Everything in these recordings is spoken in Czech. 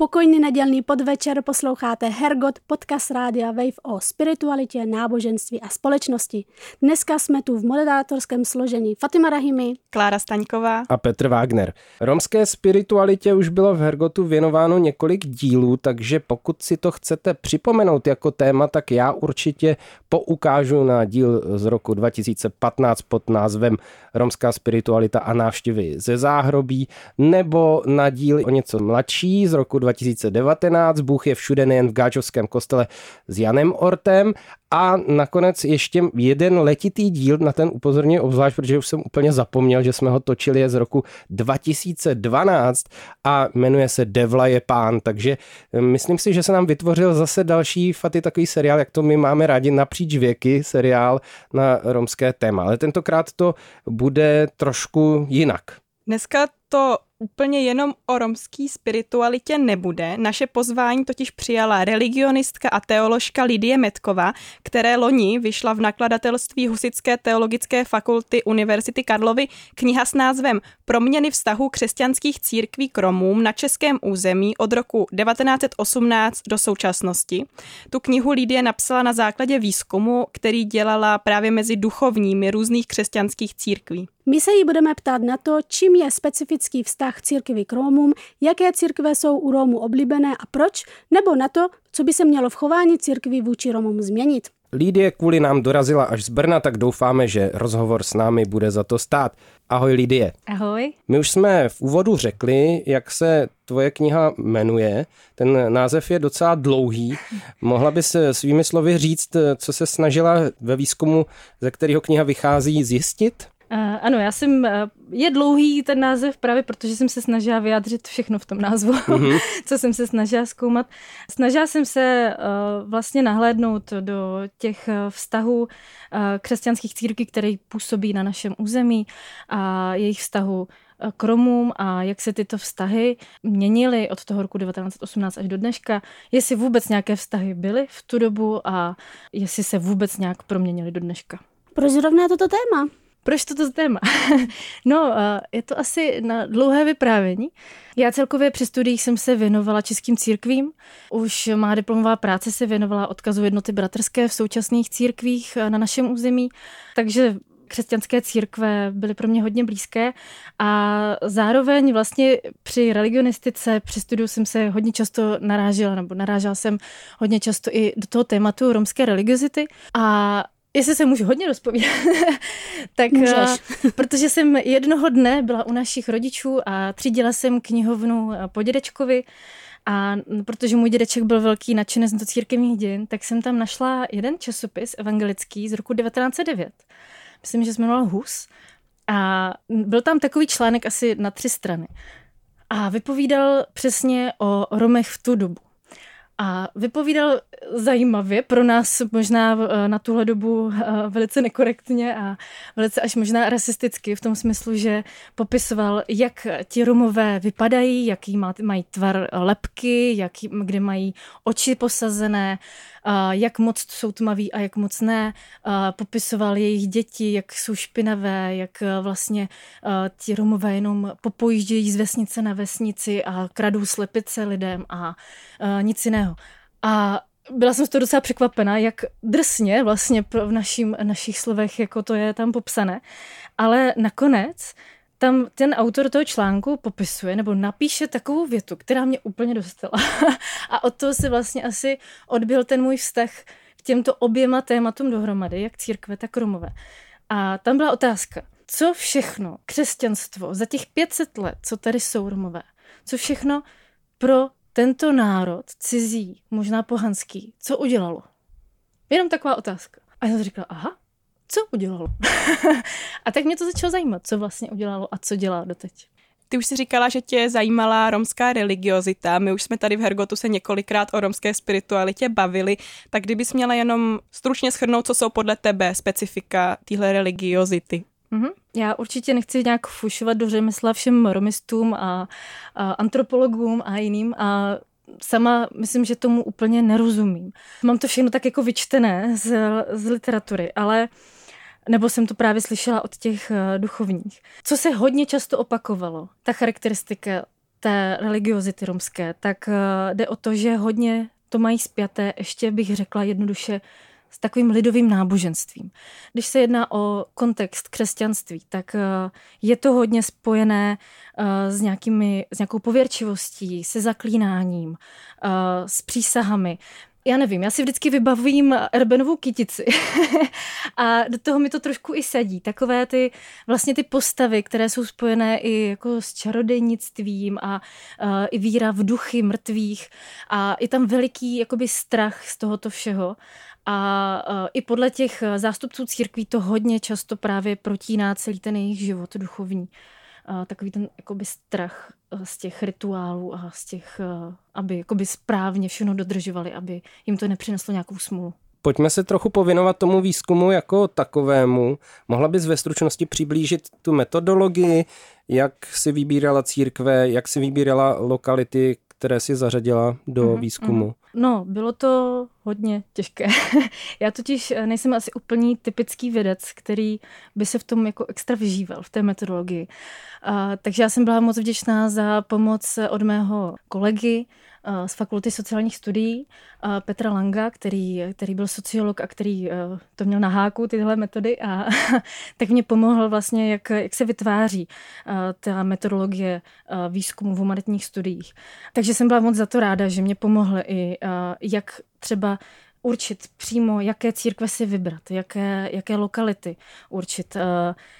Pokojný nedělný podvečer posloucháte Hergot, podcast Rádia Wave o spiritualitě, náboženství a společnosti. Dneska jsme tu v moderátorském složení Fatima Rahimi, Klára Staňková a Petr Wagner. Romské spiritualitě už bylo v Hergotu věnováno několik dílů, takže pokud si to chcete připomenout jako téma, tak já určitě poukážu na díl z roku 2015 pod názvem Romská spiritualita a návštěvy ze záhrobí, nebo na díl o něco mladší z roku 2019, Bůh je všude nejen v Gáčovském kostele s Janem Ortem. A nakonec ještě jeden letitý díl na ten upozorně obzvlášť, protože už jsem úplně zapomněl, že jsme ho točili je z roku 2012 a jmenuje se Devla je pán, takže eh, myslím si, že se nám vytvořil zase další faty takový seriál, jak to my máme rádi napříč věky, seriál na romské téma, ale tentokrát to bude trošku jinak. Dneska to úplně jenom o romský spiritualitě nebude. Naše pozvání totiž přijala religionistka a teoložka Lidie Metkova, které loni vyšla v nakladatelství Husické teologické fakulty Univerzity Karlovy kniha s názvem Proměny vztahu křesťanských církví k Romům na českém území od roku 1918 do současnosti. Tu knihu Lidie napsala na základě výzkumu, který dělala právě mezi duchovními různých křesťanských církví. My se jí budeme ptát na to, čím je specifický vztah církvy k Rómům, jaké církve jsou u Rómů oblíbené a proč, nebo na to, co by se mělo v chování církví vůči Romům změnit. Lídie kvůli nám dorazila až z Brna, tak doufáme, že rozhovor s námi bude za to stát. Ahoj Lidie. Ahoj. My už jsme v úvodu řekli, jak se tvoje kniha jmenuje. Ten název je docela dlouhý. Mohla bys svými slovy říct, co se snažila ve výzkumu, ze kterého kniha vychází, zjistit? Uh, ano, já jsem, uh, je dlouhý ten název právě protože jsem se snažila vyjádřit všechno v tom názvu, mm-hmm. co jsem se snažila zkoumat. Snažila jsem se uh, vlastně nahlédnout do těch vztahů uh, křesťanských církví, které působí na našem území a jejich vztahu k Romům a jak se tyto vztahy měnily od toho roku 1918 až do dneška, jestli vůbec nějaké vztahy byly v tu dobu a jestli se vůbec nějak proměnily do dneška. Proč zrovna toto téma? Proč toto téma? no, je to asi na dlouhé vyprávění. Já celkově při studiích jsem se věnovala českým církvím. Už má diplomová práce se věnovala odkazu jednoty bratrské v současných církvích na našem území, takže křesťanské církve byly pro mě hodně blízké a zároveň vlastně při religionistice, při studiu jsem se hodně často narážela, nebo narážela jsem hodně často i do toho tématu romské religiozity a Jestli se můžu hodně rozpovídat, tak Můžeš. Eh, protože jsem jednoho dne byla u našich rodičů a třídila jsem knihovnu eh, po dědečkovi a protože můj dědeček byl velký nadšenec do církevních dějin, tak jsem tam našla jeden časopis evangelický z roku 1909. Myslím, že se jmenoval Hus. A byl tam takový článek asi na tři strany. A vypovídal přesně o Romech v tu dobu. A vypovídal zajímavě, pro nás možná eh, na tuhle dobu eh, velice nekorektně a velice až možná rasisticky v tom smyslu, že popisoval, jak ti Romové vypadají, jaký mají tvar lepky, jaký, kde mají oči posazené, jak moc jsou tmaví a jak moc ne. Popisoval jejich děti, jak jsou špinavé, jak eh, vlastně ti Romové jenom popojíždějí z vesnice na vesnici a kradou slepice lidem a nic jiného. A byla jsem z toho docela překvapena, jak drsně vlastně v našim, našich slovech, jako to je tam popsané. Ale nakonec tam ten autor toho článku popisuje nebo napíše takovou větu, která mě úplně dostala. a od toho se vlastně asi odbil ten můj vztah k těmto oběma tématům dohromady, jak církve, tak romové. A tam byla otázka, co všechno křesťanstvo za těch 500 let, co tady jsou romové, co všechno pro tento národ cizí, možná pohanský, co udělalo? Jenom taková otázka. A já jsem říkala, aha, co udělalo? a tak mě to začalo zajímat, co vlastně udělalo a co dělá doteď. Ty už si říkala, že tě zajímala romská religiozita. My už jsme tady v Hergotu se několikrát o romské spiritualitě bavili. Tak kdybys měla jenom stručně schrnout, co jsou podle tebe specifika téhle religiozity. Mm-hmm. Já určitě nechci nějak fušovat do řemesla všem romistům a, a antropologům a jiným a sama myslím, že tomu úplně nerozumím. Mám to všechno tak jako vyčtené z, z literatury, ale nebo jsem to právě slyšela od těch uh, duchovních. Co se hodně často opakovalo, ta charakteristika té religiozity romské, tak uh, jde o to, že hodně to mají spjaté, ještě bych řekla jednoduše, s takovým lidovým náboženstvím. Když se jedná o kontext křesťanství, tak uh, je to hodně spojené s, nějakými, s nějakou pověrčivostí, se zaklínáním, s přísahami já nevím, já si vždycky vybavím Erbenovou kytici a do toho mi to trošku i sedí. Takové ty vlastně ty postavy, které jsou spojené i jako s čarodejnictvím a uh, i víra v duchy mrtvých a je tam veliký jakoby strach z tohoto všeho. A uh, i podle těch zástupců církví to hodně často právě protíná celý ten jejich život duchovní takový ten jakoby strach z těch rituálů a z těch, eh, aby jakoby správně všechno dodržovali, aby jim to nepřineslo nějakou smůlu. Pojďme se trochu pověnovat tomu výzkumu jako takovému. Mohla bys ve stručnosti přiblížit tu metodologii, jak si vybírala církve, jak si vybírala lokality, které si zařadila do mm-hmm, výzkumu? Mm-hmm. No, bylo to hodně těžké. Já totiž eh, nejsem asi úplný typický vědec, který by se v tom jako extra vyžíval, v té metodologii. Uh, takže já jsem byla moc vděčná za pomoc od mého kolegy, z Fakulty sociálních studií Petra Langa, který, který byl sociolog a který e, to měl na háku, tyhle metody, a tak mě pomohl vlastně, jak, jak se vytváří ta metodologie výzkumu v humanitních studiích. Takže jsem byla moc za to ráda, že mě pomohly i jak třeba určit přímo, jaké církve si vybrat, jaké, jaké lokality určit.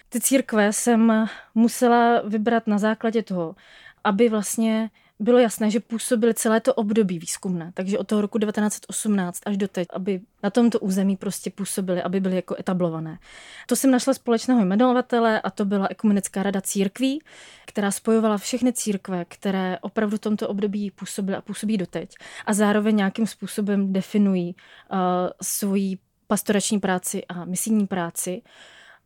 Ty církve jsem musela vybrat na základě toho, aby vlastně bylo jasné, že působili celé to období výzkumné, takže od toho roku 1918 až do teď, aby na tomto území prostě působili, aby byly jako etablované. To jsem našla společného jmenovatele a to byla Ekumenická rada církví, která spojovala všechny církve, které opravdu v tomto období působily a působí doteď a zároveň nějakým způsobem definují uh, svoji pastorační práci a misijní práci.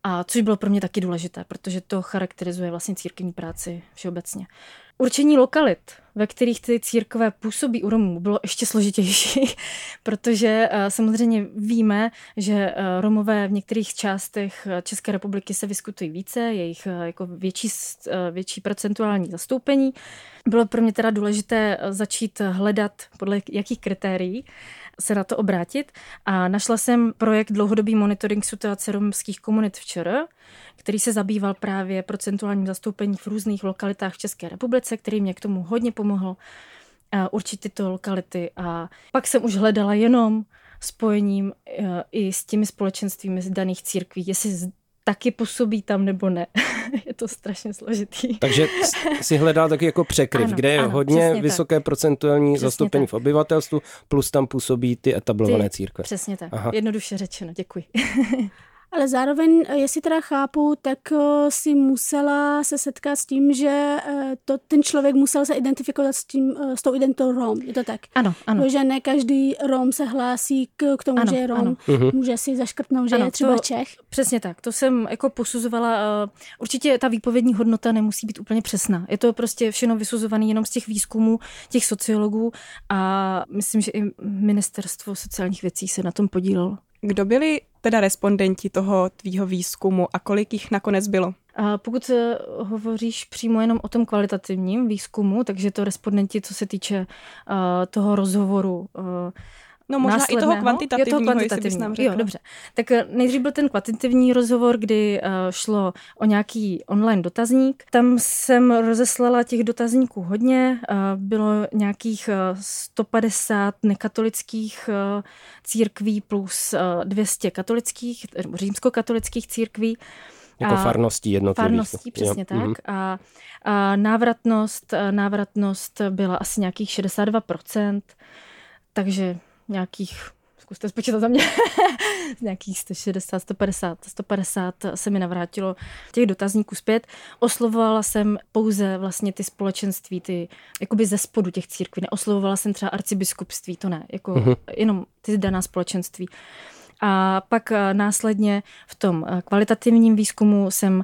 A což bylo pro mě taky důležité, protože to charakterizuje vlastně církevní práci všeobecně. Určení lokalit, ve kterých ty církve působí u Romů, bylo ještě složitější, protože eh, samozřejmě víme, že eh, Romové v některých částech eh, České republiky se vyskutují více, jejich jako větší, větší procentuální zastoupení. Bylo pro mě teda důležité začít hledat podle jakých kritérií se na to obrátit a našla jsem projekt dlouhodobý monitoring situace romských komunit v ČR, který se zabýval právě procentuálním zastoupením v různých lokalitách v České republice, který mě k tomu hodně pomohl určit tyto lokality. A pak jsem už hledala jenom spojením e, i s těmi společenstvími z daných církví, jestli taky působí tam nebo ne. je to strašně složitý. Takže si hledal taky jako překryv, ano, kde je ano, hodně vysoké tak. procentuální přesně zastoupení tak. v obyvatelstvu, plus tam působí ty etablované ty, církve. Přesně tak, Aha. jednoduše řečeno, děkuji. Ale zároveň, eh, jestli teda chápu, tak eh, si musela se setkat s tím, že eh, to, ten člověk musel se identifikovat s, tím, s tou identitou Rom. Je to tak? Ano, ano. Že ne každý Rom se hlásí k, k tomu, ano, že je Rom. Ano. Mhm. Může si zaškrtnout, že ano, je třeba to, Čech. Přesně tak. To jsem jako posuzovala. Určitě ta výpovědní hodnota nemusí být úplně přesná. Je to prostě všechno vysuzované jenom z těch výzkumů těch sociologů a myslím, že i ministerstvo sociálních věcí se na tom podílelo. Kdo byli teda respondenti toho tvýho výzkumu a kolik jich nakonec bylo? A pokud hovoříš přímo jenom o tom kvalitativním výzkumu, takže to respondenti, co se týče uh, toho rozhovoru uh, No možná i toho kvantitativního, jo, toho kvantitativního. Jestli jo, dobře. Tak eh, nejdřív byl ten kvantitativní rozhovor, kdy uh, šlo o nějaký online dotazník. Tam jsem rozeslala těch dotazníků hodně. Uh, bylo nějakých uh, 150 nekatolických uh, církví plus uh, 200 katolických, římskokatolických církví. Jako farností jednotlivých. Farností, přesně jo. tak. Mm-hmm. A, a návratnost, návratnost byla asi nějakých 62%, takže nějakých zkuste spočítat za mě, z nějakých 160, 150, 150 se mi navrátilo těch dotazníků zpět. Oslovovala jsem pouze vlastně ty společenství, ty jakoby ze spodu těch církví. Neoslovovala jsem třeba arcibiskupství, to ne, jako uh-huh. jenom ty daná společenství. A pak následně v tom kvalitativním výzkumu jsem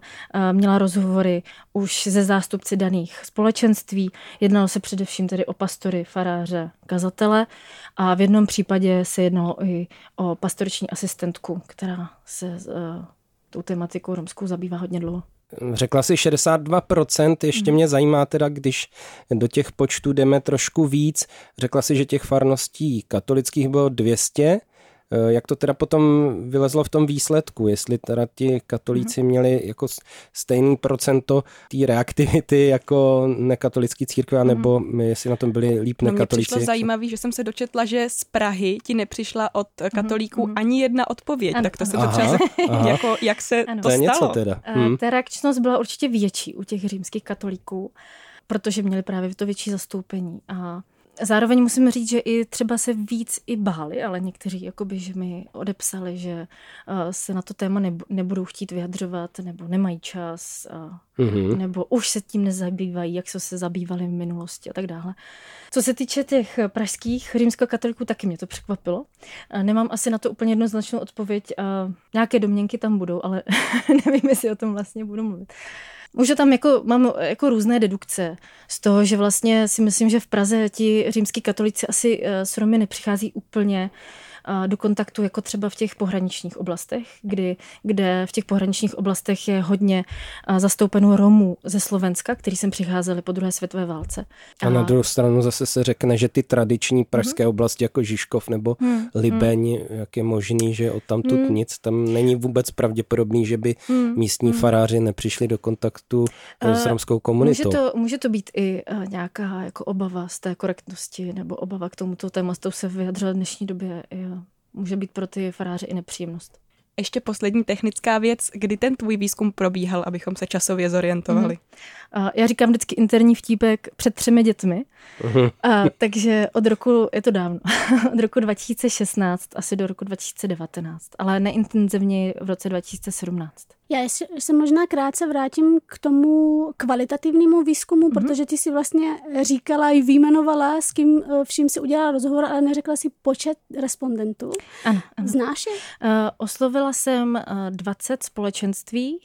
měla rozhovory už ze zástupci daných společenství. Jednalo se především tedy o pastory, faráře, kazatele a v jednom případě se jednalo i o pastoreční asistentku, která se tou tematikou romskou zabývá hodně dlouho. Řekla si 62%, ještě mhm. mě zajímá teda, když do těch počtů jdeme trošku víc. Řekla si, že těch farností katolických bylo 200, Eh, jak to teda potom vylezlo v tom výsledku, jestli teda ti katolíci mhm. měli jako stejný procento té reaktivity jako nekatolický církve, nebo mm. jestli na tom byli líp no, nekatolíci. Mně přišlo zajímavé, že jsem se dočetla, že z Prahy ti nepřišla od mhm, katolíků mm. ani jedna odpověď, ano. tak to se to třeba jako, jak se ano. to, to je něco teda. Hmm. Ta reakčnost byla určitě větší u těch římských katolíků, protože měli právě to větší zastoupení a Zároveň musím říct, že i třeba se víc i báli, ale někteří jakoby, že mi odepsali, že uh, se na to téma nebudou chtít vyjadřovat, nebo nemají čas, mm-hmm. nebo už se tím nezabývají, jak se se zabývali v minulosti a tak dále. Co se týče těch pražských římskokatoliků, taky mě to překvapilo. Uh, nemám asi na to úplně jednoznačnou odpověď. Uh, nějaké domněnky tam budou, ale nevím, jestli o tom vlastně budu mluvit. Už tam jako, mám jako různé dedukce z toho, že vlastně si myslím, že v Praze ti římský katolici asi eh, s Romy nepřichází úplně do kontaktu jako třeba v těch pohraničních oblastech, kdy, kde v těch pohraničních oblastech je hodně zastoupeno Romů ze Slovenska, kteří sem přicházeli po druhé světové válce. A, a na druhou stranu zase se řekne, že ty tradiční pražské hmm. oblasti jako Žižkov nebo hmm. Libeň, hmm. jak je možný, že od tamtud hmm. nic, tam není vůbec pravděpodobný, že by hmm. místní hmm. faráři nepřišli do kontaktu uh, s romskou komunitou. Může to, může to být i uh, nějaká jako obava z té korektnosti nebo obava k tomuto tématu se vyjadřila v dnešní době i může být pro ty faráře i nepříjemnost. Ještě poslední technická věc, kdy ten tvůj výzkum probíhal, abychom se časově zorientovali? Mm. Já říkám vždycky interní vtípek před třemi dětmi, uh-huh. a, takže od roku, je to dávno, od roku 2016 asi do roku 2019, ale neintenzivně v roce 2017. Já se možná krátce vrátím k tomu kvalitativnímu výzkumu, mm-hmm. protože ty si vlastně říkala i vyjmenovala, s kým eh, vším si udělala rozhovor, ale neřekla si počet respondentů. Ano. ano. Znáš je? Uh, oslovila jsem uh, eh, 20 společenství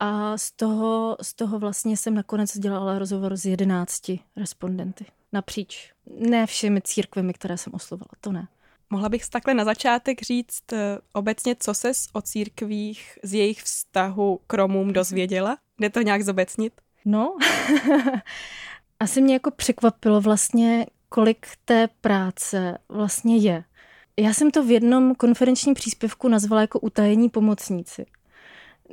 a z toho, z toho vlastně jsem nakonec dělala rozhovor s 11 respondenty napříč. Ne všemi církvemi, které jsem oslovila, to ne. Mohla bych takhle na začátek říct eh, obecně, co se o církvích z jejich vztahu k Romům dozvěděla? Jde to nějak zobecnit? No, asi mě jako překvapilo vlastně, kolik té práce vlastně je. Já jsem to v jednom konferenčním příspěvku nazvala jako utajení pomocníci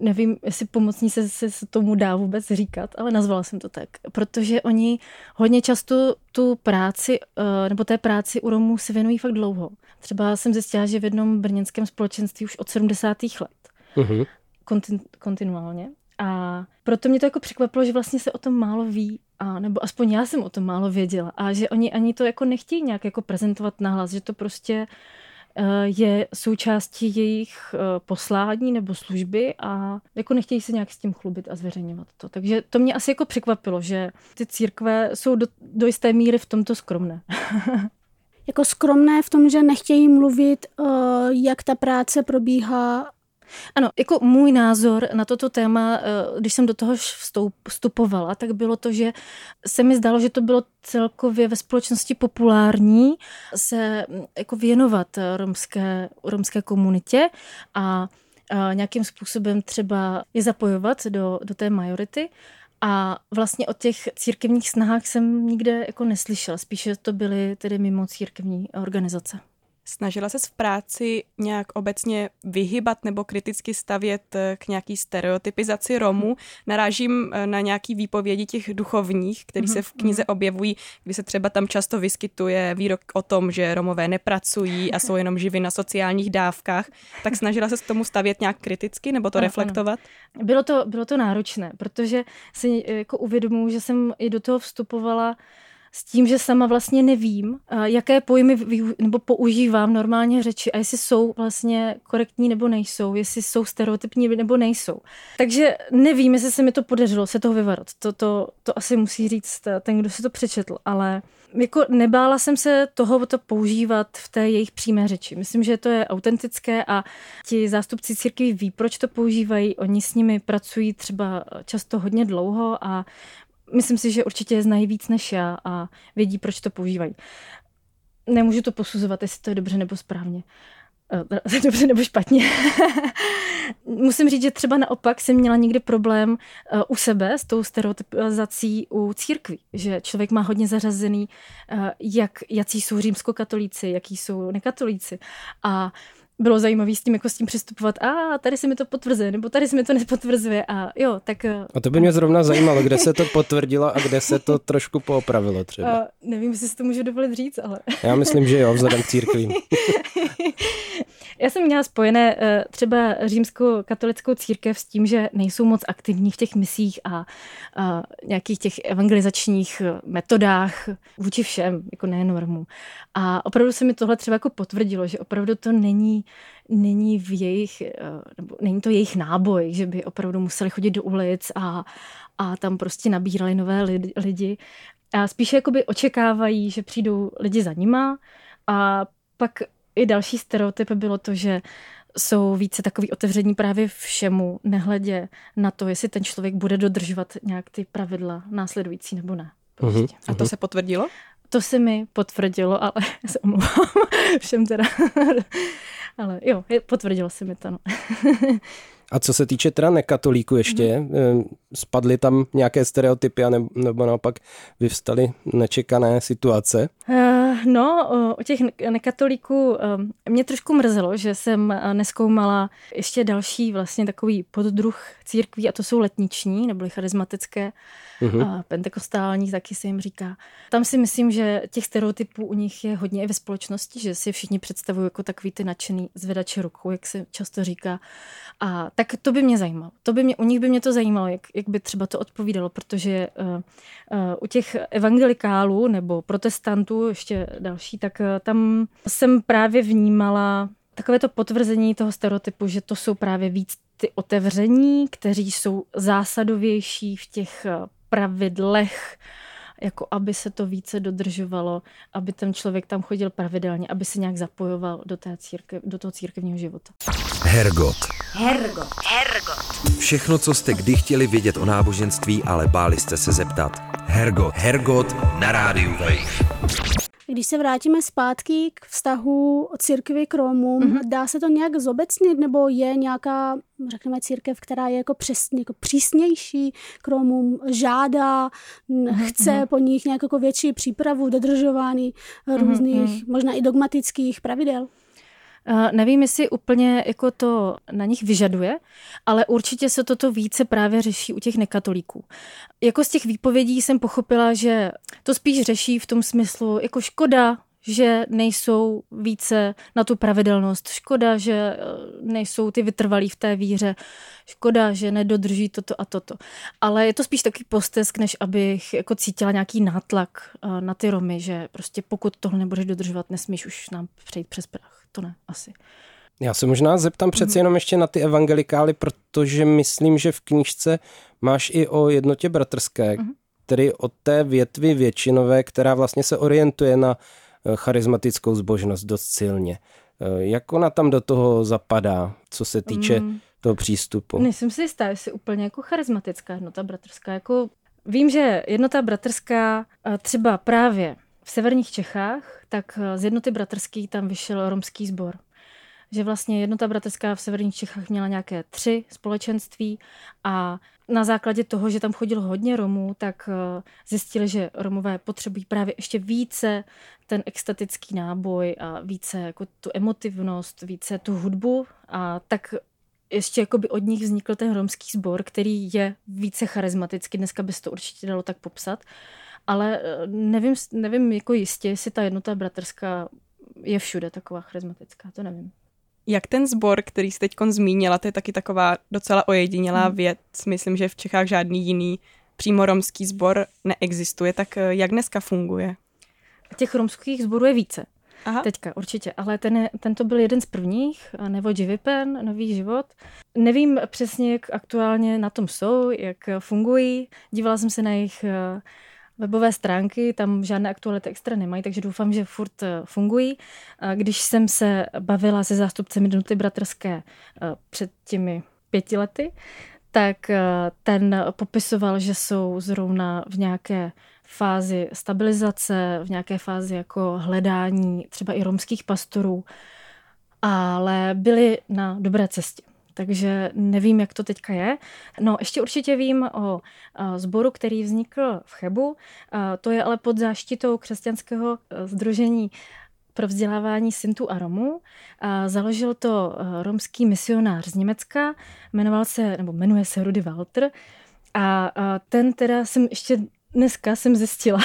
nevím, jestli pomocní se, se, se tomu dá vůbec říkat, ale nazvala jsem to tak, protože oni hodně často tu práci, eh, nebo té práci u Romů se věnují fakt dlouho. Třeba jsem zjistila, že v jednom brněnském společenství už od 70. let. Uh-huh. Kontin, kontinuálně. A proto mě to jako překvapilo, že vlastně se o tom málo ví, a nebo aspoň já jsem o tom málo věděla. A že oni ani to jako nechtějí nějak jako prezentovat nahlas, že to prostě Eh, je součástí jejich eh, poslání nebo služby a jako nechtějí se nějak s tím chlubit a zveřejňovat to. Takže to mě asi jako překvapilo, že ty církve jsou do, do jisté míry v tomto skromné. jako skromné v tom, že nechtějí mluvit, eh, jak ta práce probíhá ano, jako můj názor na toto téma, eh, když jsem do toho vstupovala, tak bylo to, že se mi zdálo, že to bylo celkově ve společnosti populární se mm, jako věnovat romské, romské komunitě a nějakým způsobem třeba je zapojovat do, do té majority. A vlastně o těch církevních snahách jsem nikde jako neslyšela, spíše to byly tedy mimo církevní organizace. Snažila se v práci nějak obecně vyhybat nebo kriticky stavět eh, k nějaký stereotypizaci Romů. Narážím eh, na nějaký výpovědi těch duchovních, které se v mhm, knize mhm. objevují, kdy se třeba tam často vyskytuje výrok o tom, že Romové nepracují a jsou jenom živi na sociálních dávkách. Tak snažila se k tomu stavět nějak kriticky nebo to ano, reflektovat? Ano. Bylo, to, bylo to náročné, protože si eh, jako uvědomuji, že jsem i do toho vstupovala s tím, že sama vlastně nevím, jaké pojmy nebo používám normálně řeči a jestli jsou vlastně korektní nebo nejsou, jestli jsou stereotypní nebo nejsou. Takže nevím, jestli se mi to podařilo se toho vyvarat. To, to, to asi musí říct ten, kdo si to přečetl, ale jako nebála jsem se toho to používat v té jejich přímé řeči. Myslím, že to je autentické a ti zástupci církví ví, proč to používají. Oni s nimi pracují třeba často hodně dlouho a myslím si, že určitě je znají víc než já a vědí, proč to používají. Nemůžu to posuzovat, jestli to je dobře nebo správně. Eh, dobře nebo špatně. Musím říct, že třeba naopak jsem měla někdy problém uh, u sebe s tou stereotypizací u církví, že člověk má hodně zařazený, uh, jak, jací jsou římskokatolíci, jaký jsou nekatolíci. A bylo zajímavé s tím, jako s tím přistupovat. A tady se mi to potvrzuje, nebo tady se mi to nepotvrzuje. A jo, tak... Eh, a to by mě zrovna zajímalo, kde se to potvrdilo a kde se to trošku poopravilo třeba. A nevím, jestli si to můžu dovolit říct, ale... Já myslím, že jo, vzhledem k církvím. Já jsem měla spojené eh, třeba římskou katolickou církev s tím, že nejsou moc aktivní v těch misích a, a nějakých těch evangelizačních eh, metodách vůči všem, jako nejen. A opravdu se mi tohle třeba jako potvrdilo, že opravdu to není, není v jejich, eh, nebo není to jejich náboj, že by opravdu museli chodit do ulic a, a tam prostě nabírali nové lidi. A spíše jakoby očekávají, že přijdou lidi za nima a pak i další stereotyp bylo to, že jsou více takový otevření právě všemu, nehledě na to, jestli ten člověk bude dodržovat nějak ty pravidla následující nebo ne. Prostě. Uh-huh. A to se potvrdilo? To se mi potvrdilo, ale se omlouvám všem teda. ale jo, potvrdilo se mi to. No. A co se týče teda nekatolíku ještě, mm. spadly tam nějaké stereotypy a nebo naopak vyvstaly nečekané situace? Uh, no, o těch nekatolíků eh, mě trošku mrzelo, že jsem eh, neskoumala ještě další vlastně takový poddruh církví a to jsou letniční nebo charismatické a pentekostální, taky se jim říká. Tam si myslím, že těch stereotypů u nich je hodně i ve společnosti, že si všichni představují jako takový ty nadšený zvedače rukou, jak se často říká. A tak to by mě zajímalo. To by mě, u nich by mě to zajímalo, jak, jak by třeba to odpovídalo, protože uh, uh, u těch evangelikálů nebo protestantů, ještě další, tak uh, tam jsem právě vnímala takové to potvrzení toho stereotypu, že to jsou právě víc ty otevření, kteří jsou zásadovější v těch pravidlech, jako aby se to více dodržovalo, aby ten člověk tam chodil pravidelně, aby se nějak zapojoval do, té církev, do toho církevního života. Hergot. Hergot. Hergot. Všechno, co jste kdy chtěli vědět o náboženství, ale báli jste se zeptat. Hergot. Hergot na rádiu Wave. Když se vrátíme zpátky k vztahu církvy k Romům, mm-hmm. dá se to nějak zobecnit, nebo je nějaká, řekněme, církev, která je jako přesně jako přísnější k Romům, žádá, mm-hmm. chce mm-hmm. po nich nějak jako větší přípravu, dodržování různých, mm-hmm. možná i dogmatických pravidel? Uh, nevím, jestli úplně jako to na nich vyžaduje, ale určitě se toto více právě řeší u těch nekatolíků. Jako z těch výpovědí jsem pochopila, že to spíš řeší v tom smyslu, jako škoda, že nejsou více na tu pravidelnost. Škoda, že eh, nejsou ty vytrvalí v té víře. Škoda, že nedodrží toto a toto. Ale je to spíš takový postesk, než abych jako cítila nějaký nátlak eh, na ty Romy, že prostě pokud tohle nebudeš dodržovat, nesmíš už nám přejít přes prach. To ne, asi. Já se možná zeptám přece mm jenom ještě na ty evangelikály, protože myslím, že v knížce máš i o jednotě bratrské, mm tedy o té větvi většinové, která vlastně se orientuje na charismatickou zbožnost dost silně. Eh, jak ona tam do toho zapadá, co se týče mm. toho přístupu? Nejsem si jistá, jestli úplně jako charismatická jednota bratrská. Jako vím, že jednota bratrská eh, třeba právě v severních Čechách, tak z jednoty bratrský tam vyšel romský sbor že vlastně jednota bratrská v severních Čechách měla nějaké tři společenství a na základě toho, že tam chodilo hodně Romů, tak eh, zjistili, že Romové potřebují právě ještě více ten extatický náboj a více jako tu emotivnost, více tu hudbu a tak ještě jako by od nich vznikl ten romský sbor, který je více charismatický, dneska by se to určitě dalo tak popsat, ale eh, nevím, nevím jako jistě, jestli ta jednota bratrská je všude taková charismatická, to nevím. Jak ten sbor, který jsi teď zmínila, to je taky taková docela ojedinělá hmm. věc. Myslím, že v Čechách žádný jiný přímo romský sbor neexistuje, tak eh, jak dneska funguje? Těch romských sborů je více. Aha. Teďka, určitě. Ale ten, ten to byl jeden z prvních, nebo Jivipen, Nový život. Nevím přesně, jak aktuálně na tom jsou, jak fungují. Dívala jsem se na jejich webové stránky, tam žádné aktuality extra nemají, takže doufám, že furt eh, fungují. Když jsem se bavila se zástupcem Minuty bratrské před těmi pěti lety, tak ten popisoval, že jsou zrovna v nějaké fázi stabilizace, v nějaké fázi jako hledání třeba i romských pastorů, ale byli na dobré cestě. Takže nevím, jak to teďka je. No, ještě určitě vím o sboru, který vznikl v Chebu. To je ale pod záštitou křesťanského združení pro vzdělávání Sintů a Romů. Založil to romský misionář z Německa, jmenoval se, nebo jmenuje se Rudy Walter. A ten teda jsem ještě dneska jsem zjistila,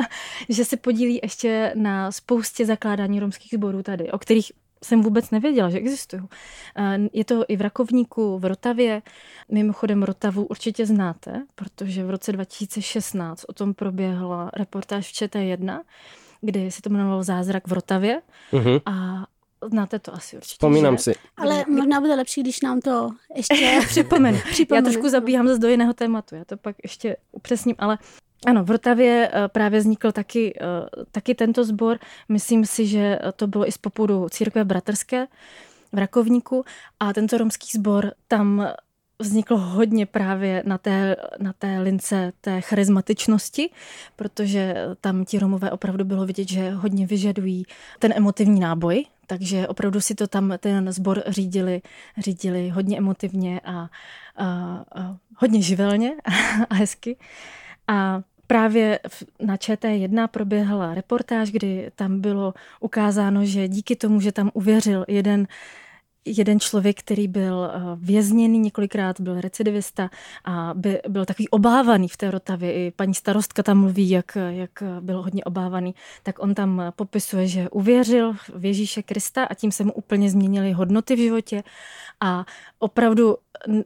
že se podílí ještě na spoustě zakládání romských sborů tady, o kterých jsem vůbec nevěděla, že existují. Je to i v Rakovníku, v Rotavě. Mimochodem Rotavu určitě znáte, protože v roce 2016 o tom proběhla reportáž v ČT1, kdy se to jmenovalo Zázrak v Rotavě. Uh-huh. A Znáte to asi určitě. Vzpomínám si. Ale možná bude lepší, když nám to ještě připomenu. Já trošku zabíhám zase do jiného tématu, já to pak ještě upřesním, ale ano, v Rotavě eh, právě vznikl taky, eh, taky tento sbor. Myslím si, že to bylo i z popudu církve bratrské v Rakovníku a tento romský sbor tam vznikl hodně právě na té, na té lince té charizmatičnosti, protože tam ti Romové opravdu bylo vidět, že hodně vyžadují ten emotivní náboj, takže opravdu si to tam ten sbor řídili, řídili hodně emotivně a, a, a hodně živelně a hezky. A právě na ČT1 proběhla reportáž, kdy tam bylo ukázáno, že díky tomu, že tam uvěřil jeden jeden člověk, který byl eh, vězněný několikrát, byl recidivista a by, byl takový obávaný v té Rotavě. I paní starostka tam mluví, jak, jak byl hodně obávaný. Tak on tam popisuje, že uvěřil v Ježíše Krista a tím se mu úplně změnily hodnoty v životě a opravdu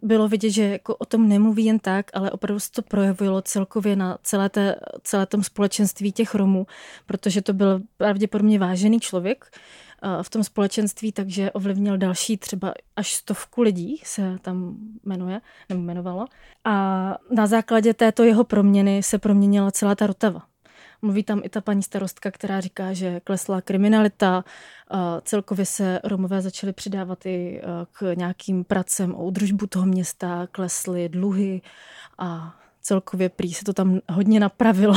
bylo vidět, že jako o tom nemluví jen tak, ale opravdu se to projevilo celkově na celé, té, celé tom společenství těch Romů, protože to byl pravděpodobně vážený člověk, v tom společenství, takže ovlivnil další třeba až stovku lidí se tam jmenuje, nebo jmenovalo. A na základě této jeho proměny se proměnila celá ta Rotava. Mluví tam i ta paní starostka, která říká, že klesla kriminalita, celkově se Romové začaly přidávat i k nějakým pracem o udržbu toho města, klesly dluhy a celkově prý se to tam hodně napravilo,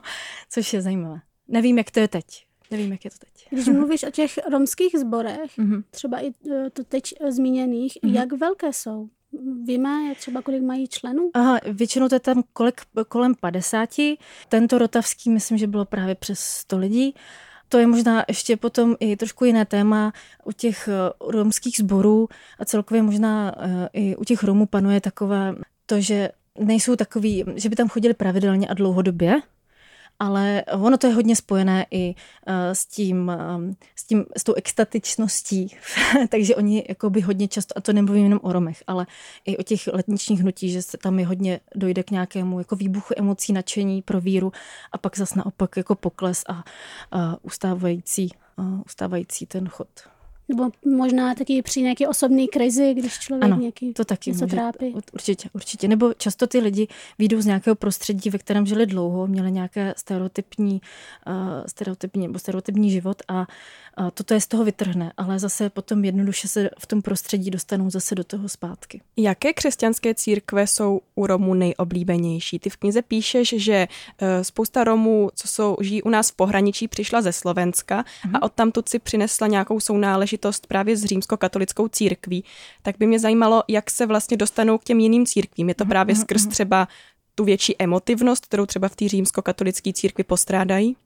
což je zajímavé. Nevím, jak to je teď. Nevím, jak je to teď. Když mluvíš o těch romských zborech, mm-hmm. třeba i e, to teď zmíněných, mm-hmm. jak velké jsou? Víme třeba, kolik mají členů? Aha, většinou to je tam kolik, kolem 50. Tento rotavský, myslím, že bylo právě přes 100 lidí. To je možná ještě potom i trošku jiné téma. U těch e, romských sborů a celkově možná e, i u těch Romů panuje takové to, že nejsou takový, že by tam chodili pravidelně a dlouhodobě, ale ono to je hodně spojené i eh, s tím, ehm, s, tím, s tou extatičností, takže oni jakoby hodně často, a to nemluvím jenom o Romech, ale i o těch letničních hnutí, že se tam je hodně dojde k nějakému jako výbuchu emocí, nadšení pro víru a pak zas naopak jako pokles a, a ustávající, a ustávající ten chod. Nebo možná taky při nějaké osobní krizi, když člověk ano, nějaký to taky něco může, trápí. Určitě, určitě. Nebo často ty lidi výjdou z nějakého prostředí, ve kterém žili dlouho, měli nějaké stereotypní, uh, stereotypní nebo stereotypní život a uh, toto je z toho vytrhne, ale zase potom jednoduše se v tom prostředí dostanou zase do toho zpátky. Jaké křesťanské církve jsou u Romů nejoblíbenější? Ty v knize píšeš, že uh, spousta Romů, co jsou, žijí u nás v pohraničí, přišla ze Slovenska mm-hmm. a mhm. odtamtud si přinesla nějakou sounáležitost záležitost právě s římskokatolickou církví, tak by mě zajímalo, jak se vlastně dostanou k těm jiným církvím. Je to mhm, právě mhm, skrz mhm. třeba tu větší emotivnost, kterou třeba v té římskokatolické církvi postrádají?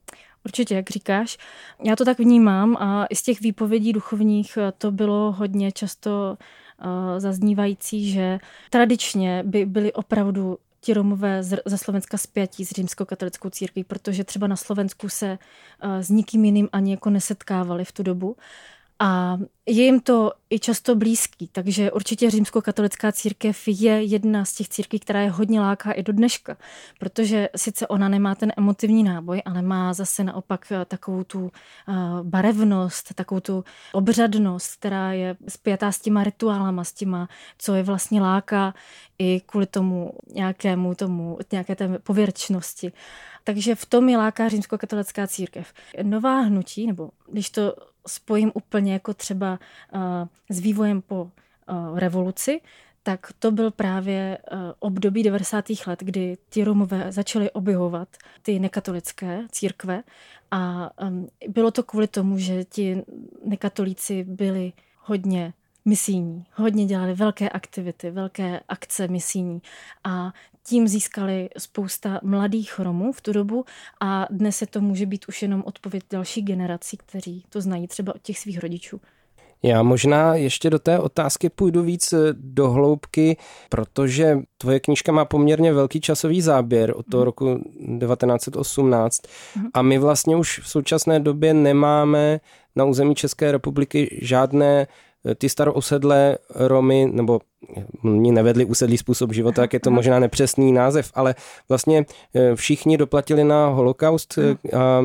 Určitě, jak říkáš. Já to tak vnímám a i z těch výpovědí duchovních eh, to bylo hodně často uh, zaznívající, že tradičně by byly opravdu ti Romové ze Slovenska zpětí s římskokatolickou církví, protože třeba na Slovensku se uh, s nikým jiným ani jako nesetkávali v tu dobu A je jim to i často blízký, takže určitě římskokatolická církev je jedna z těch církví, která je hodně láká i do dneška, protože sice ona nemá ten emotivní náboj, ale má zase naopak eh, takovou tu eh, barevnost, takovou tu obřadnost, která je spjatá s těma rituálama, s těma, co je vlastně láká i kvůli tomu nějakému tomu, nějaké té pověrčnosti. Takže v tom je láká římskokatolická církev. Nová hnutí, nebo když to spojím úplně jako třeba uh, s vývojem po uh, revoluci, tak to byl právě uh, období 90. let, kdy ty Romové začaly objevovat ty nekatolické církve a bylo to kvůli tomu, že ti nekatolíci byli hodně misijní, hodně dělali velké aktivity, velké akce misijní a tím získali spousta mladých Romů v tu dobu a dnes se to může být už jenom odpověď další generací, kteří to znají třeba od těch svých rodičů. Já možná ještě do té otázky půjdu víc eh, do hloubky, protože tvoje knížka má poměrně velký časový záběr od toho mhm. roku 1918 mhm. a my vlastně už v současné době nemáme na území České republiky žádné ty staroosedlé Romy, nebo oni nevedli usedlý způsob života, jak je to možná nepřesný název, ale vlastně eh, všichni doplatili na holokaust eh, a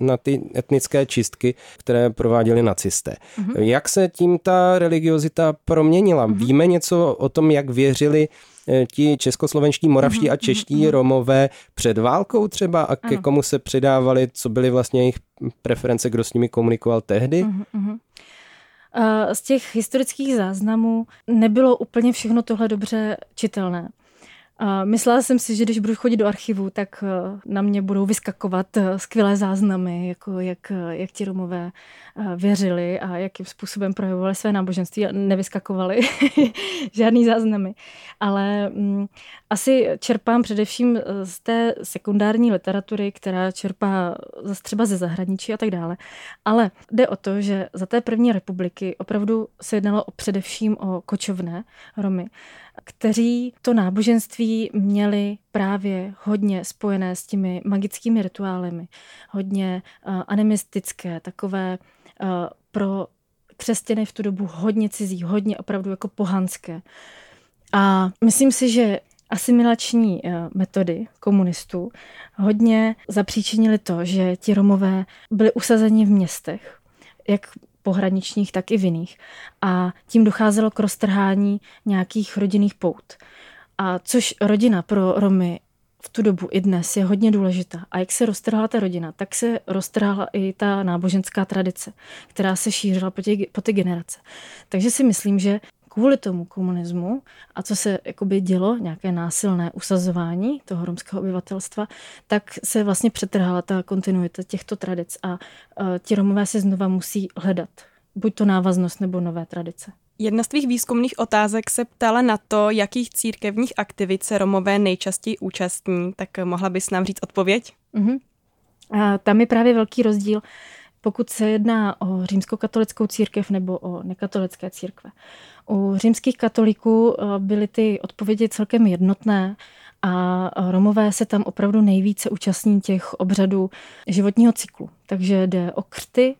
na, ty etnické čistky, které prováděli nacisté. Mhm. Jak se tím ta religiozita proměnila? Mhm. Víme něco o tom, jak věřili eh, ti českoslovenští, moravští a mhm, čeští Romové před válkou třeba a ke komu se přidávali, co byly vlastně jejich preference, kdo s nimi komunikoval tehdy? Z těch historických záznamů nebylo úplně všechno tohle dobře čitelné. A myslela jsem si, že když budu chodit do archivu, tak eh, na mě budou vyskakovat eh, skvělé záznamy, jako jak, eh, jak ti Romové věřili a jakým způsobem projevovali své náboženství a nevyskakovali žádný záznamy. Ale mm, asi čerpám především z té sekundární literatury, která čerpá zase třeba ze zahraničí a tak dále. Ale jde o to, že za té první republiky opravdu se jednalo především o kočovné Romy kteří to náboženství měli právě hodně spojené s těmi magickými rituálemi, hodně uh, animistické, takové uh, pro křesťany v tu dobu hodně cizí, hodně opravdu jako pohanské. A myslím si, že asimilační metody komunistů hodně zapříčinili to, že ti Romové byli usazeni v městech, jak pohraničních, tak i v jiných. A tím docházelo k roztrhání nějakých rodinných pout. A což rodina pro Romy v tu dobu i dnes je hodně důležitá. A jak se roztrhla ta rodina, tak se roztrhla i ta náboženská tradice, která se šířila po, tě, po ty generace. Takže si myslím, že kvůli tomu komunismu a co se jakoby dělo, nějaké násilné usazování toho romského obyvatelstva, tak se vlastně přetrhala ta kontinuita těchto tradic a uh, ti Romové se znova musí hledat. Buď to návaznost nebo nové tradice. Jedna z tvých výzkumných otázek se ptala na to, jakých církevních aktivit se Romové nejčastěji účastní, tak mohla bys nám říct odpověď? Uh-huh. A tam je právě velký rozdíl, pokud se jedná o římskokatolickou církev nebo o nekatolické církve. U římských katolíků eh, byly ty odpovědi celkem jednotné a Romové se tam opravdu nejvíce účastní těch obřadů životního cyklu. Takže jde o křty,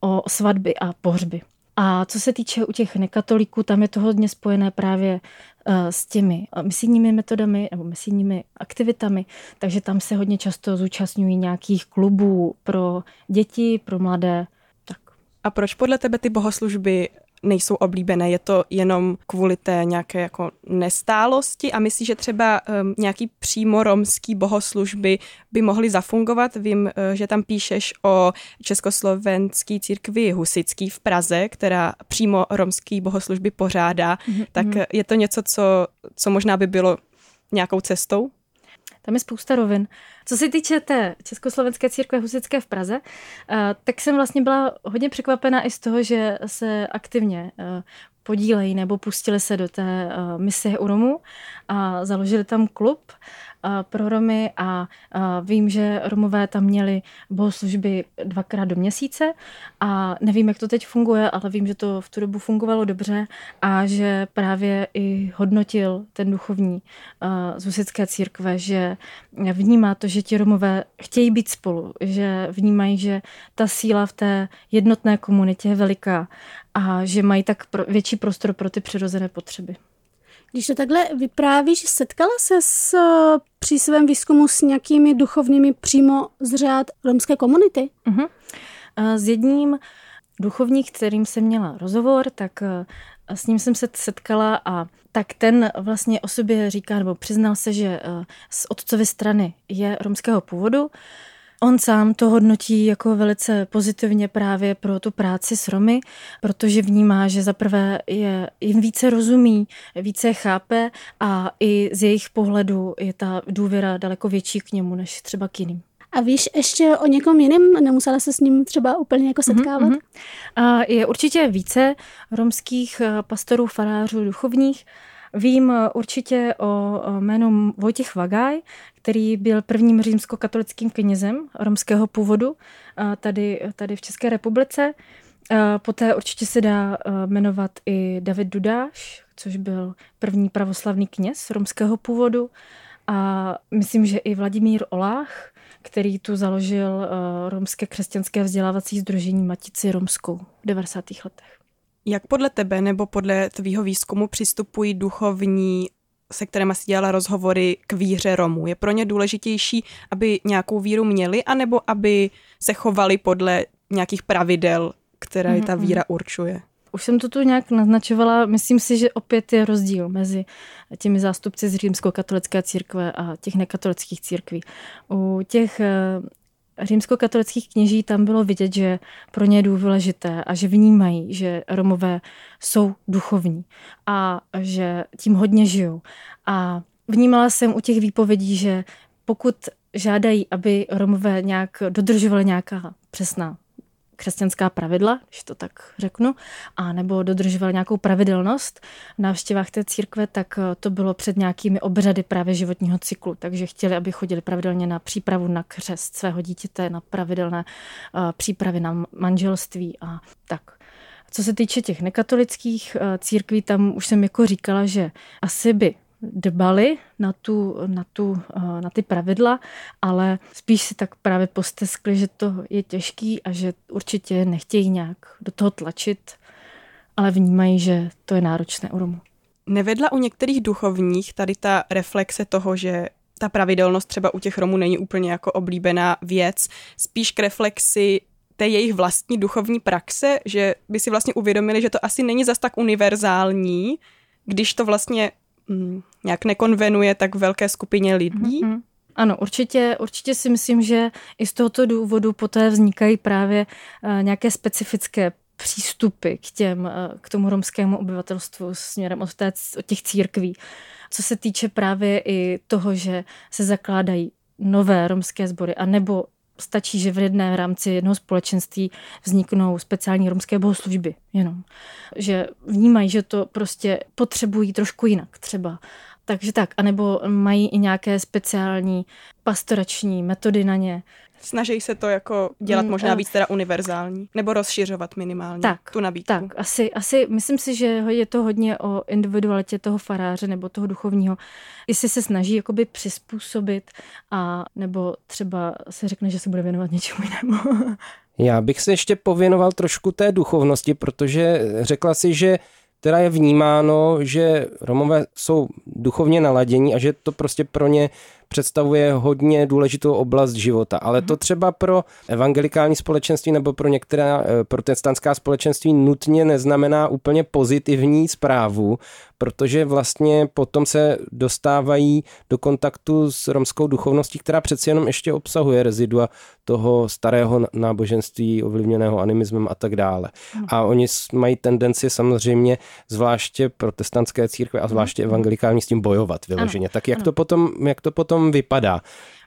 o svatby a pohřby. A co se týče u těch nekatolíků, tam je to hodně spojené právě s těmi misijními metodami nebo misijními aktivitami, takže tam se hodně často zúčastňují nějakých klubů pro děti, pro mladé. Tak. A proč podle tebe ty bohoslužby nejsou oblíbené. Je to jenom kvůli té nějaké jako nestálosti a myslíš, že třeba um, nějaký přímo romský bohoslužby by mohly zafungovat. Vím, uh, že tam píšeš o československý církvi husický v Praze, která přímo romský bohoslužby pořádá. Mm-hmm. Tak mhm. je to něco, co, co možná by bylo nějakou cestou? Tam je spousta rovin. Co se týče té Československé církve husické v Praze, eh, tak jsem vlastně byla hodně překvapena i z toho, že se aktivně eh, podílejí nebo pustili se do té uh, mise u Romů a založili tam klub pro Romy a vím, že Romové tam měli bohoslužby dvakrát do měsíce a nevím, jak to teď funguje, ale vím, že to v tu dobu fungovalo dobře a že právě i hodnotil ten duchovní z Husické církve, že vnímá to, že ti Romové chtějí být spolu, že vnímají, že ta síla v té jednotné komunitě je veliká a že mají tak větší prostor pro ty přirozené potřeby. Když to takhle vyprávíš, setkala se s, při svém výzkumu s nějakými duchovními přímo z řád romské komunity? Uh-huh. S jedním duchovník, kterým jsem měla rozhovor, tak s ním jsem se setkala a tak ten vlastně o sobě říká, nebo přiznal se, že z otcovy strany je romského původu, On sám to hodnotí jako velice pozitivně právě pro tu práci s Romy, protože vnímá, že zaprvé je, jim více rozumí, více chápe a i z jejich pohledu je ta důvěra daleko větší k němu než třeba k jiným. A víš ještě o někom jiném? Nemusela se s ním třeba úplně jako mhm, setkávat? Mm-hmm. A je určitě více romských eh, pastorů, farářů, duchovních, Vím eh, určitě o jménu Vojtěch Vagaj, který byl prvním římskokatolickým knězem romského původu tady, tady v České republice. Poté určitě se dá eh, jmenovat i David Dudáš, což byl první pravoslavný kněz romského původu. A myslím, že i Vladimír Olách, který tu založil eh, romské křesťanské vzdělávací združení Matici Romskou v 90. letech. Jak podle tebe nebo podle tvýho výzkumu přistupují duchovní se kterými si dělala rozhovory k víře Romů. Je pro ně důležitější, aby nějakou víru měli, anebo aby se chovali podle nějakých pravidel, které mm-hmm. ta mhm. víra určuje? Už jsem to tu nějak naznačovala. Myslím si, že opět je rozdíl mezi těmi zástupci z římskokatolické církve a těch nekatolických církví. U těch eh, římskokatolických kněží tam bylo vidět, že pro ně je důležité a že vnímají, že Romové jsou duchovní a že tím hodně žijou. A vnímala jsem u těch výpovědí, že pokud žádají, aby Romové nějak dodržovali nějaká přesná křesťanská pravidla, když to tak řeknu, a nebo dodržoval nějakou pravidelnost v návštěvách té církve, tak eh, to bylo před nějakými obřady právě životního cyklu. Takže chtěli, aby chodili pravidelně na přípravu na křest svého dítěte, na pravidelné uh, přípravy na manželství a tak. Co se týče těch nekatolických eh, církví, tam už jsem jako říkala, že asi by dbali na, tu, na, tu, eh, na ty pravidla, ale spíš si tak právě posteskli, že to je těžký a že určitě nechtějí nějak do toho tlačit, ale vnímají, že to je náročné u Romu. Nevedla u některých duchovních tady ta reflexe toho, že ta pravidelnost třeba u těch Romů není úplně jako oblíbená věc, spíš k reflexi té jejich vlastní duchovní praxe, že by si vlastně uvědomili, že to asi není zas tak univerzální, když to vlastně nějak nekonvenuje tak velké skupině lidí. Mm-hmm. Ano, určitě, určitě si myslím, že i z tohoto důvodu poté vznikají právě uh, nějaké specifické přístupy k těm, uh, k tomu romskému obyvatelstvu směrem od, té, od těch církví. Co se týče právě i toho, že se zakládají nové romské sbory, anebo stačí, že v jedné rámci jednoho společenství vzniknou speciální romské bohoslužby jenom. Že vnímají, že to prostě potřebují trošku jinak třeba. Takže tak, anebo mají i nějaké speciální pastorační metody na ně. Snaží se to jako dělat mm, možná víc teda univerzální, nebo rozšiřovat minimálně tak, tu nabídku. Tak, asi, asi myslím si, že je to hodně o individualitě toho faráře nebo toho duchovního. Jestli se snaží jakoby přizpůsobit a nebo třeba se řekne, že se bude věnovat něčemu jinému. Já bych se ještě pověnoval trošku té duchovnosti, protože řekla si, že teda je vnímáno, že Romové jsou duchovně naladění a že to prostě pro ně představuje hodně důležitou oblast života. Ale to mhm. třeba pro evangelikální společenství nebo pro některá eh, protestantská společenství nutně neznamená úplně pozitivní zprávu, protože vlastně potom se dostávají do kontaktu s romskou duchovností, která přeci jenom ještě obsahuje rezidua toho starého náboženství ovlivněného animismem a tak dále. A oni mají tendenci samozřejmě, zvláště protestantské církve a zvláště evangelikální s tím bojovat vyloženě. Tak jak to potom, jak to potom vypadá?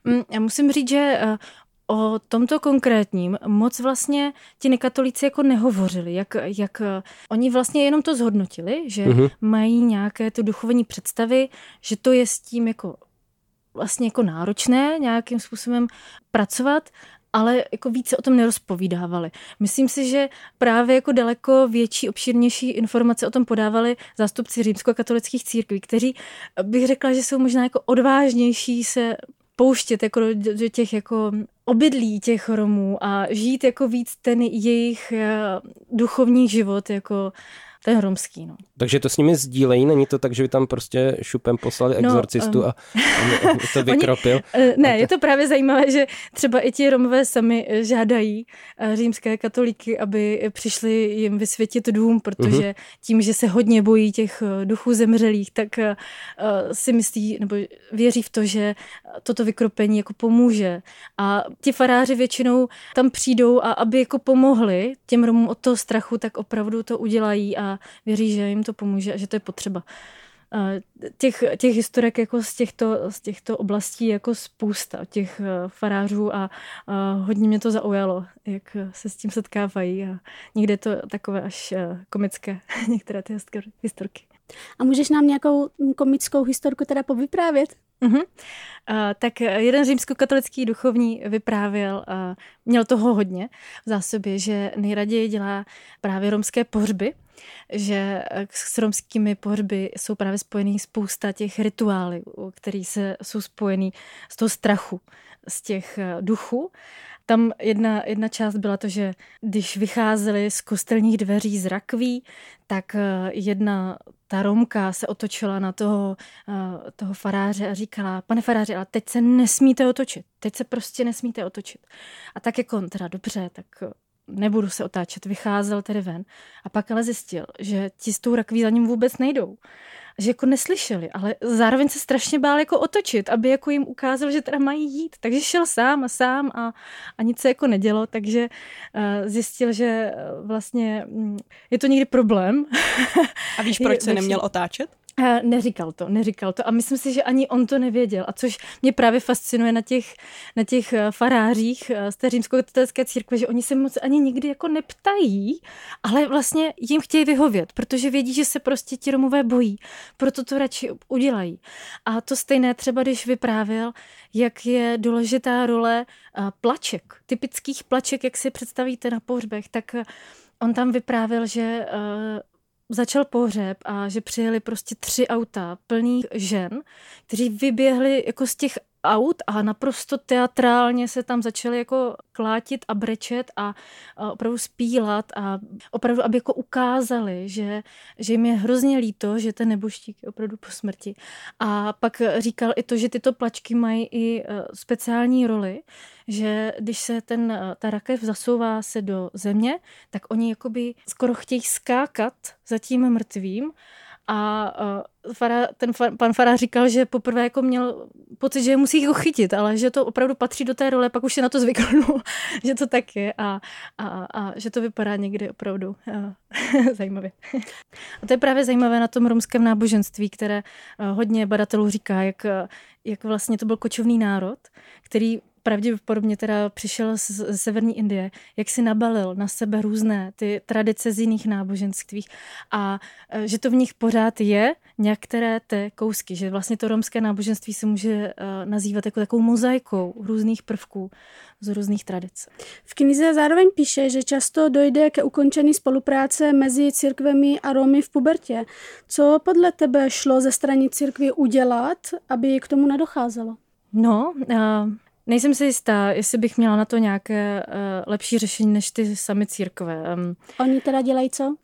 Mm, já musím říct, že eh, o tomto konkrétním moc vlastně ti nekatolíci jako nehovořili, jak, jak oni vlastně jenom to zhodnotili, že mm-hmm. mají nějaké ty duchovní představy, že to je s tím jako vlastně jako náročné nějakým způsobem pracovat, ale jako více o tom nerozpovídávali. Myslím si, že právě jako daleko větší, obširnější informace o tom podávali zástupci římskokatolických církví, kteří bych řekla, že jsou možná jako odvážnější se pouštět jako do, do těch jako obydlí těch Romů a žít jako víc ten jejich eh, duchovní život jako ten romský. No. Takže to s nimi sdílejí, není to tak, že by tam prostě šupem poslali no, exorcistu um, a, a to vykropil? Oni, ne, je to právě zajímavé, že třeba i ti Romové sami eh, žádají uh, římské katolíky, aby přišli jim vysvětit dům, protože uh-huh. tím, že se hodně bojí těch duchů zemřelých, tak si myslí nebo věří v to, že toto vykropení jako pomůže. A ti faráři většinou tam přijdou a aby jako pomohli těm Romům od toho strachu, tak opravdu to udělají a věří, že jim to pomůže a že to je potřeba. Těch, těch historek jako z těchto, z těchto oblastí jako spousta, těch eh, farářů a, a hodně mě to zaujalo, jak se s tím setkávají a někde je to takové až eh, komické, některé ty historky. A můžeš nám nějakou komickou historku teda povyprávět? Uh-huh. Uh, tak jeden římskokatolický duchovní vyprávěl, uh, měl toho hodně v zásobě, že nejraději dělá právě romské pohřby, že s romskými pohřby jsou právě spojený spousta těch rituálů, které se, jsou spojený z toho strachu, z těch duchů. Tam jedna, jedna část byla to, že když vycházeli z kostelních dveří z rakví, tak jedna ta Romka se otočila na toho, toho faráře a říkala, pane faráři, ale teď se nesmíte otočit, teď se prostě nesmíte otočit. A tak jako, teda dobře, tak nebudu se otáčet, vycházel tedy ven a pak ale zjistil, že ti s tou rakví za ním vůbec nejdou. Že jako neslyšeli, ale zároveň se strašně bál jako otočit, aby jako jim ukázal, že teda mají jít. Takže šel sám a sám a, a nic se jako nedělo, takže uh, zjistil, že vlastně um, je to někdy problém. A víš, proč se neměl otáčet? Neříkal to, neříkal to. A myslím si, že ani on to nevěděl. A což mě právě fascinuje na těch, na těch eh, farářích eh, z té římskokatolické církve, že oni se moc ani nikdy jako neptají, ale vlastně jim chtějí vyhovět, protože vědí, že se prostě ti Romové bojí, proto to radši udělají. A to stejné třeba, když vyprávěl, jak je důležitá role eh, plaček, typických plaček, jak si představíte na pohřbech, tak on tam vyprávěl, že začal pohřeb a že přijeli prostě tři auta plných žen, kteří vyběhli jako z těch aut a naprosto teatrálně se tam začali jako klátit a brečet a, a opravdu spílat a opravdu, aby jako ukázali, že, že jim je hrozně líto, že ten neboštík je opravdu po smrti. A pak říkal i to, že tyto plačky mají i e, speciální roli, že když se ten, e, ta rakev zasouvá se do země, tak oni jakoby skoro chtějí skákat za tím mrtvým a uh, Fara, ten fa, pan Fara říkal, že poprvé jako měl pocit, že je musí ho chytit, ale že to opravdu patří do té role, pak už se na to zvyknul, že to tak je a, a, a že to vypadá někdy opravdu uh, zajímavě. a to je právě zajímavé na tom romském náboženství, které uh, hodně badatelů říká, jak, jak vlastně to byl kočovný národ, který pravděpodobně teda přišel z, z severní Indie, jak si nabalil na sebe různé ty tradice z jiných náboženství a e, že to v nich pořád je některé ty kousky, že vlastně to romské náboženství se může uh, nazývat jako takovou mozaikou různých prvků z různých tradic. V knize zároveň píše, že často dojde ke ukončení spolupráce mezi církvemi a Romy v pubertě. Co podle tebe šlo ze strany církvy udělat, aby k tomu nedocházelo? No, Nejsem si jistá, jestli bych měla na to nějaké uh, lepší řešení než ty sami církve. Um, oni teda dělají co?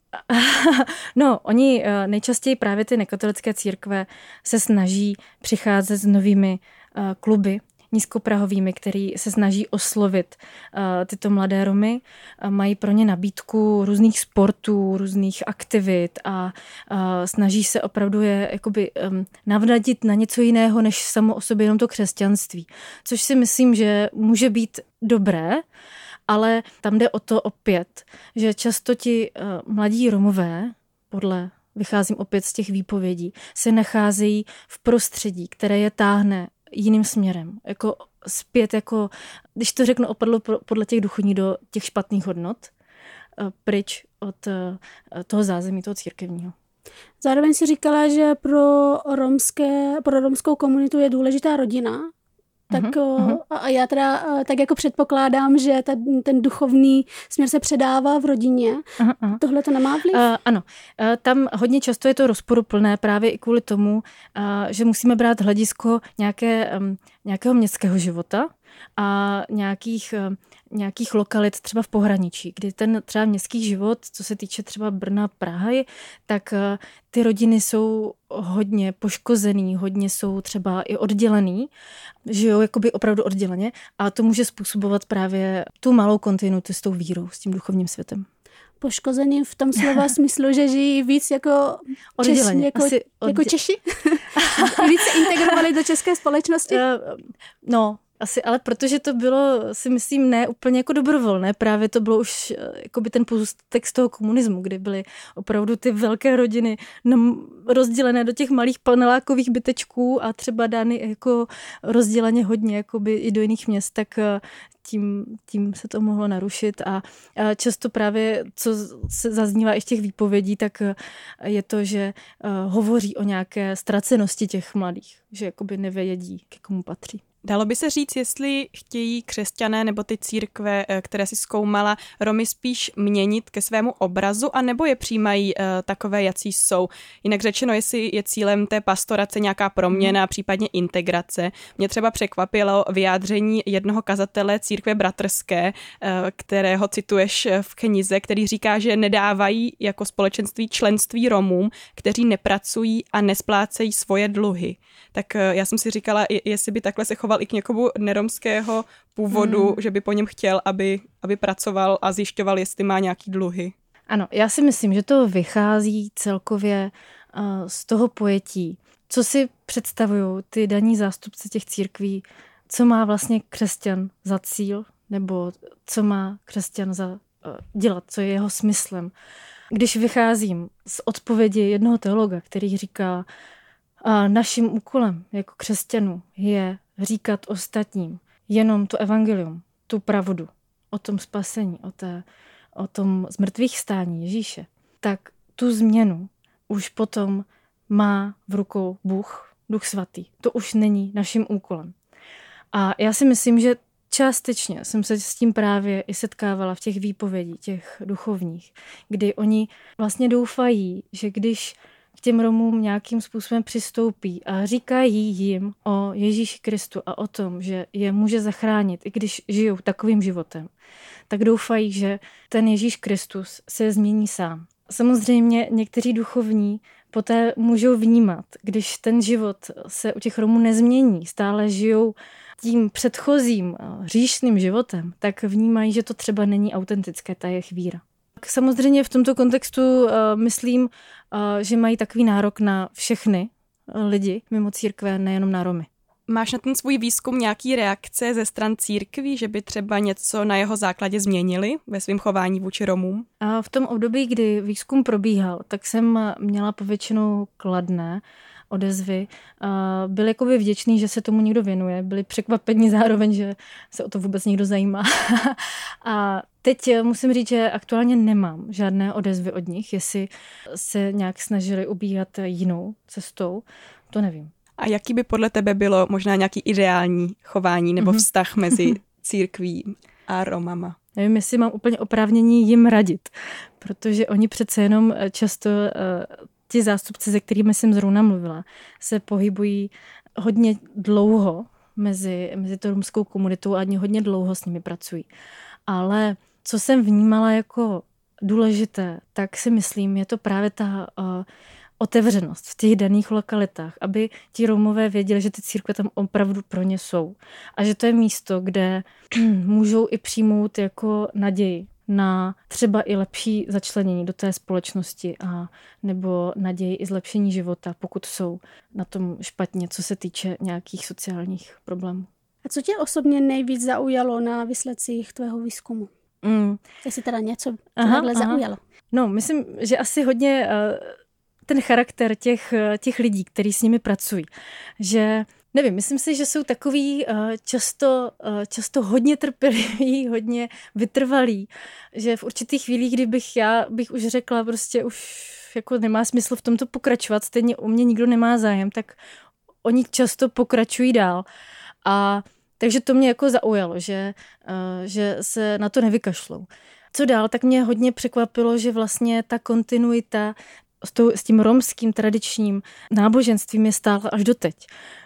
no, oni uh, nejčastěji právě ty nekatolické církve se snaží přicházet s novými uh, kluby, nízkoprahovými, který se snaží oslovit uh, tyto mladé Romy. Uh, mají pro ně nabídku různých sportů, různých aktivit a uh, snaží se opravdu je jakoby um, navnadit na něco jiného, než samo o sobě jenom to křesťanství. Což si myslím, že může být dobré, ale tam jde o to opět, že často ti uh, mladí Romové, podle vycházím opět z těch výpovědí, se nacházejí v prostředí, které je táhne jiným směrem. Jako zpět, jako, když to řeknu opadlo podle těch duchovní do těch špatných hodnot, eh, pryč od eh, toho zázemí, toho církevního. Zároveň si říkala, že pro, romské, pro romskou komunitu je důležitá rodina, tak uh-huh. a já teda tak jako předpokládám, že ta, ten duchovní směr se předává v rodině. Uh-huh. Tohle to nemá vliv? Uh, ano, uh, tam hodně často je to rozporuplné právě i kvůli tomu, uh, že musíme brát hledisko nějaké, um, nějakého městského života, a nějakých, eh, nějakých lokalit třeba v pohraničí, kdy ten třeba městský život, co se týče třeba Brna, Prahy, tak eh, ty rodiny jsou hodně poškozený, hodně jsou třeba i oddělený, žijou jakoby opravdu odděleně a to může způsobovat právě tu malou kontinuitu s tou vírou, s tím duchovním světem poškozený v tom slova smyslu, že žijí víc jako, Čes, jako, Asi odděl... jako Češi? víc se integrovali do české společnosti? Uh, no, asi, ale protože to bylo, si myslím, ne úplně jako dobrovolné, právě to bylo už eh, jako by ten pozůstek z toho komunismu, kdy byly opravdu ty velké rodiny rozdělené do těch malých panelákových bytečků a třeba dány jako rozděleně hodně jakoby i do jiných měst, tak eh, tím, tím se to mohlo narušit a často právě, co se zaznívá i v těch výpovědí, tak eh, je to, že hovoří o nějaké ztracenosti těch mladých, že jakoby nevědí, k komu patří. Dalo by se říct, jestli chtějí křesťané nebo ty církve, eh, které si zkoumala, Romy spíš měnit ke svému obrazu, anebo je přijímají uh, takové, jací jsou. Jinak řečeno, jestli je cílem té pastorace nějaká proměna, hmm. případně integrace. Mě třeba překvapilo vyjádření jednoho kazatele církve bratrské, uh, kterého cituješ v knize, který říká, že nedávají jako společenství členství Romům, kteří nepracují a nesplácejí svoje dluhy. Tak uh, já jsem si říkala, jestli by takhle se choval i k někomu neromského původu, hmm. že by po něm chtěl, aby, aby pracoval a zjišťoval, jestli má nějaký dluhy. Ano, já si myslím, že to vychází celkově uh, z toho pojetí, co si představují ty daní zástupci těch církví, co má vlastně křesťan za cíl, nebo co má křesťan za uh, dělat, co je jeho smyslem. Když vycházím z odpovědi jednoho teologa, který říká, a naším úkolem jako křesťanů je říkat ostatním jenom to evangelium, tu pravdu o tom spasení, o, té, o tom zmrtvých stání Ježíše, tak tu změnu už potom má v rukou Bůh, Duch Svatý. To už není naším úkolem. A já si myslím, že částečně jsem se s tím právě i setkávala v těch výpovědích těch duchovních, kdy oni vlastně doufají, že když k těm Romům nějakým způsobem přistoupí a říkají jim o Ježíši Kristu a o tom, že je může zachránit, i když žijou takovým životem, tak doufají, že ten Ježíš Kristus se změní sám. Samozřejmě někteří duchovní poté můžou vnímat, když ten život se u těch Romů nezmění, stále žijou tím předchozím říšným životem, tak vnímají, že to třeba není autentické, ta jejich víra. Samozřejmě v tomto kontextu uh, myslím, uh, že mají takový nárok na všechny uh, lidi mimo církve, nejenom na Romy. Máš na ten svůj výzkum nějaký reakce ze stran církví, že by třeba něco na jeho základě změnili ve svém chování vůči Romům? A v tom období, kdy výzkum probíhal, tak jsem měla povětšinou kladné odezvy. Byli jakoby vděční, že se tomu někdo věnuje, byli překvapení zároveň, že se o to vůbec někdo zajímá. a teď musím říct, že aktuálně nemám žádné odezvy od nich, jestli se nějak snažili ubíhat jinou cestou, to nevím. A jaký by podle tebe bylo možná nějaký ideální chování nebo mm-hmm. vztah mezi církví a Romama? Nevím, jestli mám úplně oprávnění jim radit, protože oni přece jenom často ti zástupci, se kterými jsem zrovna mluvila, se pohybují hodně dlouho mezi, mezi to romskou komunitou a hodně dlouho s nimi pracují. Ale co jsem vnímala jako důležité, tak si myslím, je to právě ta uh, otevřenost v těch daných lokalitách, aby ti Romové věděli, že ty církve tam opravdu pro ně jsou. A že to je místo, kde můžou i přijmout jako naději na třeba i lepší začlenění do té společnosti a nebo naději i zlepšení života, pokud jsou na tom špatně, co se týče nějakých sociálních problémů. A co tě osobně nejvíc zaujalo na výsledcích tvého výzkumu? Mm. Jestli teda něco takhle zaujalo. No, myslím, že asi hodně uh, ten charakter těch, těch lidí, kteří s nimi pracují. Že Nevím, myslím si, že jsou takový uh, často, uh, často hodně trpěliví, hodně vytrvalí, že v určitých chvílích, kdybych já bych už řekla prostě už jako nemá smysl v tomto pokračovat, stejně u mě nikdo nemá zájem, tak oni často pokračují dál. A takže to mě jako zaujalo, že, uh, že se na to nevykašlou. Co dál, tak mě hodně překvapilo, že vlastně ta kontinuita s, tím romským tradičním náboženstvím je stále až doteď.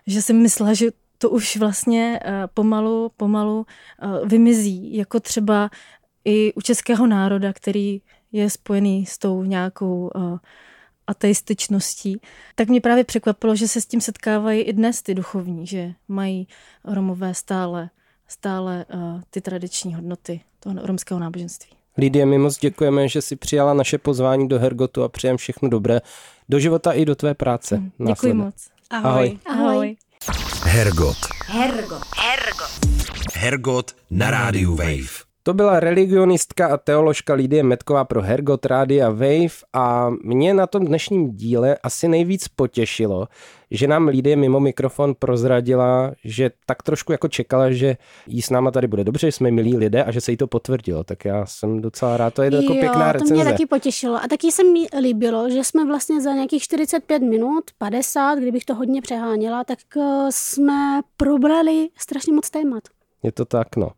Že jsem myslela, že to už vlastně uh, pomalu, pomalu uh, vymizí, jako třeba i u českého národa, který je spojený s tou nějakou ateističností, tak mě právě překvapilo, že se s tím setkávají i dnes ty duchovní, že mají Romové stále, stále uh, ty tradiční hodnoty toho romského náboženství. Lidie, my moc děkujeme, že si přijala naše pozvání do Hergotu a přejem všechno dobré do života i do tvé práce. Mm, děkuji Následně. moc. Ahoj. Ahoj. Ahoj. Hergot. Hergot. Hergot. Hergot na rádiu Wave. To byla religionistka a teoložka Lidie Metková pro Hergot Rádia Wave a mě na tom dnešním díle asi nejvíc potěšilo, že nám Lidie mimo mikrofon prozradila, že tak trošku jako čekala, že jí s náma tady bude dobře, že jsme milí lidé a že se jí to potvrdilo. Tak já jsem docela rád, to je jako jo, pěkná recenze. to mě taky potěšilo. A taky se mi líbilo, že jsme vlastně za nějakých 45 minut, 50, kdybych to hodně přeháněla, tak eh, jsme probrali strašně moc témat. Je to tak, no.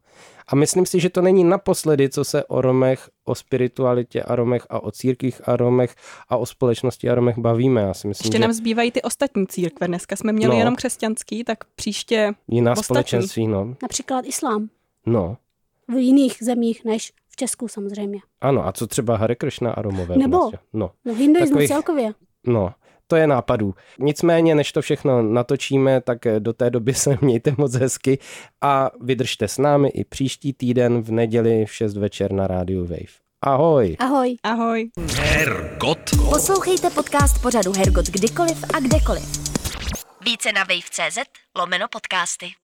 A myslím si, že to není naposledy, co se o Romech, o spiritualitě a Romech a o církvích a Romech a o společnosti a Romech bavíme. Já si myslím, Ještě že... nám zbývají ty ostatní církve. Dneska jsme měli no. jenom křesťanský, tak příště Jiná ostatní. společenství, no. Například islám. No. V jiných zemích než v Česku samozřejmě. Ano, a co třeba Hare Krishna a Romové? Nebo, no. no hinduismus Takových... celkově. No, to je nápadů. Nicméně, než to všechno natočíme, tak do té doby se mějte moc hezky a vydržte s námi i příští týden v neděli v 6 večer na rádiu Wave. Ahoj. Ahoj. Ahoj. Hergot. Poslouchejte podcast pořadu Hergot kdykoliv a kdekoliv. Více na wave.cz lomeno podcasty.